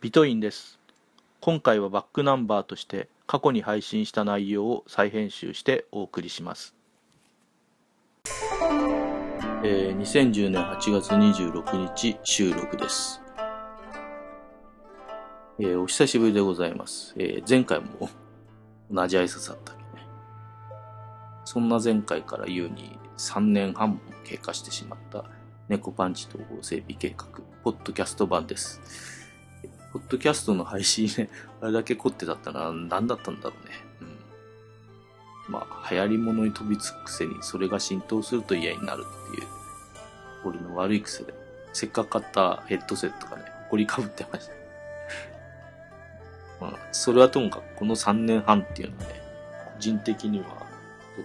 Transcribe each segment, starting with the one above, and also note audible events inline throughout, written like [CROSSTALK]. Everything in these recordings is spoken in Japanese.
ビトインです。今回はバックナンバーとして過去に配信した内容を再編集してお送りします。えー、2010年8月26日収録です。えーお久しぶりでございます。えー前回も同じ挨拶だったけね。そんな前回から言うに3年半も経過してしまった猫パンチ統合整備計画、ポッドキャスト版です。ポッドキャストの配信ね、[LAUGHS] あれだけ凝ってたったら何だったんだろうね。うん。まあ、流行り物に飛びつくくせにそれが浸透すると嫌になるっていう、俺の悪い癖で、せっかく買ったヘッドセットがね、埃かぶってました。[LAUGHS] まあ、それはともかくこの3年半っていうのはね、個人的には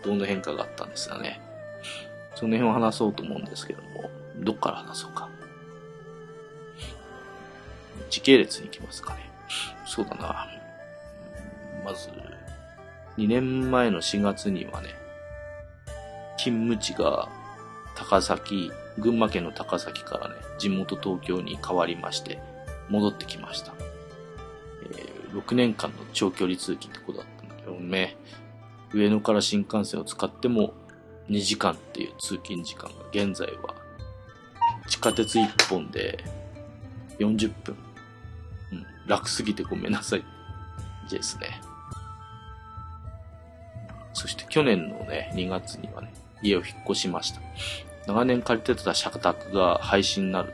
怒涛の変化があったんですがね、その辺を話そうと思うんですけども、どっから話そうか。時系列に行きますかね。そうだな。まず、2年前の4月にはね、勤務地が高崎、群馬県の高崎からね、地元東京に変わりまして、戻ってきました。えー6年間の長距離通勤ってことだったんだけどね、上野から新幹線を使っても2時間っていう通勤時間が現在は地下鉄1本で40分。楽すぎてごめんなさい。ですね。そして去年のね、2月にはね、家を引っ越しました。長年借りてた社宅が廃止になる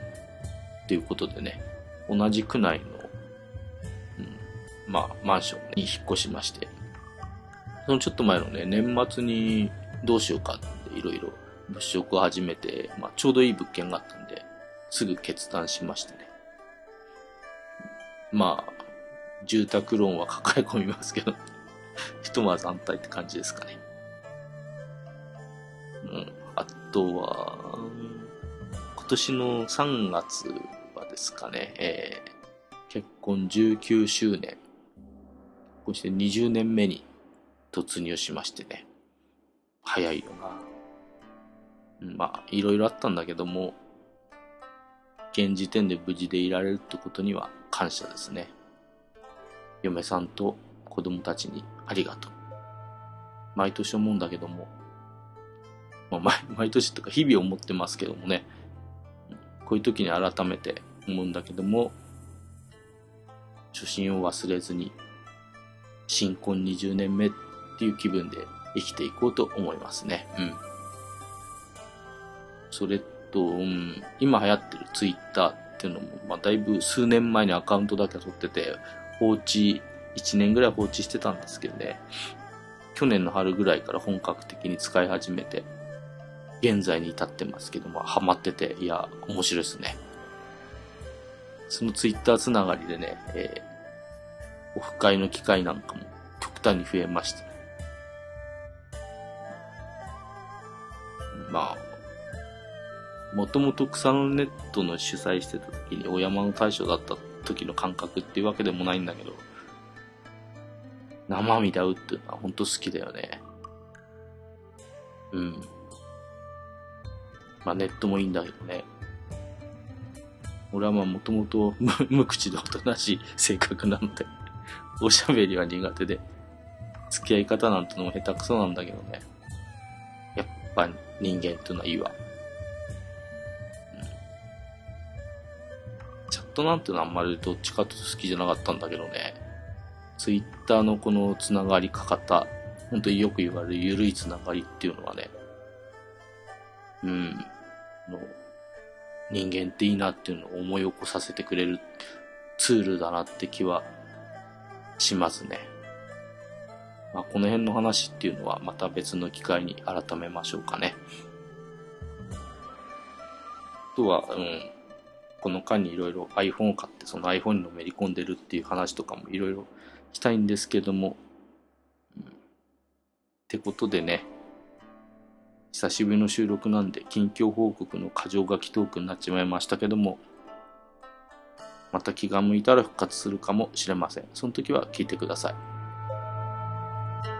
っていうことでね、同じ区内の、うん、まあ、マンションに引っ越しまして、そのちょっと前のね、年末にどうしようかっていろいろ物色を始めて、まあ、ちょうどいい物件があったんで、すぐ決断しましてね。まあ、住宅ローンは抱え込みますけど、ひとまず安泰って感じですかね。うん。あとは、今年の3月はですかね、えー結婚19周年。こうして20年目に突入しましてね。早いよな。うんまあ、いろいろあったんだけども、現時点で無事でいられるってことには感謝ですね。嫁さんと子供たちにありがとう。毎年思うんだけども、まあ、毎 [LAUGHS] 毎年とか日々思ってますけどもね、こういう時に改めて思うんだけども、初心を忘れずに、新婚20年目っていう気分で生きていこうと思いますね。うん。それと、うん、今流行ってるツイッターっていうのも、まあ、だいぶ数年前にアカウントだけ取ってて、放置、1年ぐらい放置してたんですけどね、去年の春ぐらいから本格的に使い始めて、現在に至ってますけども、ハマってて、いや、面白いですね。そのツイッターつながりでね、えーオフ会の機会なんかも極端に増えました。まあ、もともと草のネットの主催してた時にお山の大将だった時の感覚っていうわけでもないんだけど、生身で会うっていうのは本当好きだよね。うん。まあネットもいいんだけどね。俺はまあもともと無口でおとなしい性格なので、おしゃべりは苦手で、付き合い方なんてのも下手くそなんだけどね。やっぱ人間っていうのはいいわ。トなんてのはあんまりどっちかというと好きじゃなかったんだけどね。ツイッターのこのつながり方、本当によく言われる緩いつながりっていうのはね、うん、の人間っていいなっていうのを思い起こさせてくれるツールだなって気はしますね。まあ、この辺の話っていうのはまた別の機会に改めましょうかね。あとは、うん、この間にいろいろ iPhone を買ってその iPhone にのめり込んでるっていう話とかもいろいろしたいんですけども、うんってことでね、久しぶりの収録なんで近況報告の過剰書きトークになっちまいましたけども、また気が向いたら復活するかもしれません。その時は聞いてくださ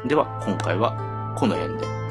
い。では今回はこの辺で。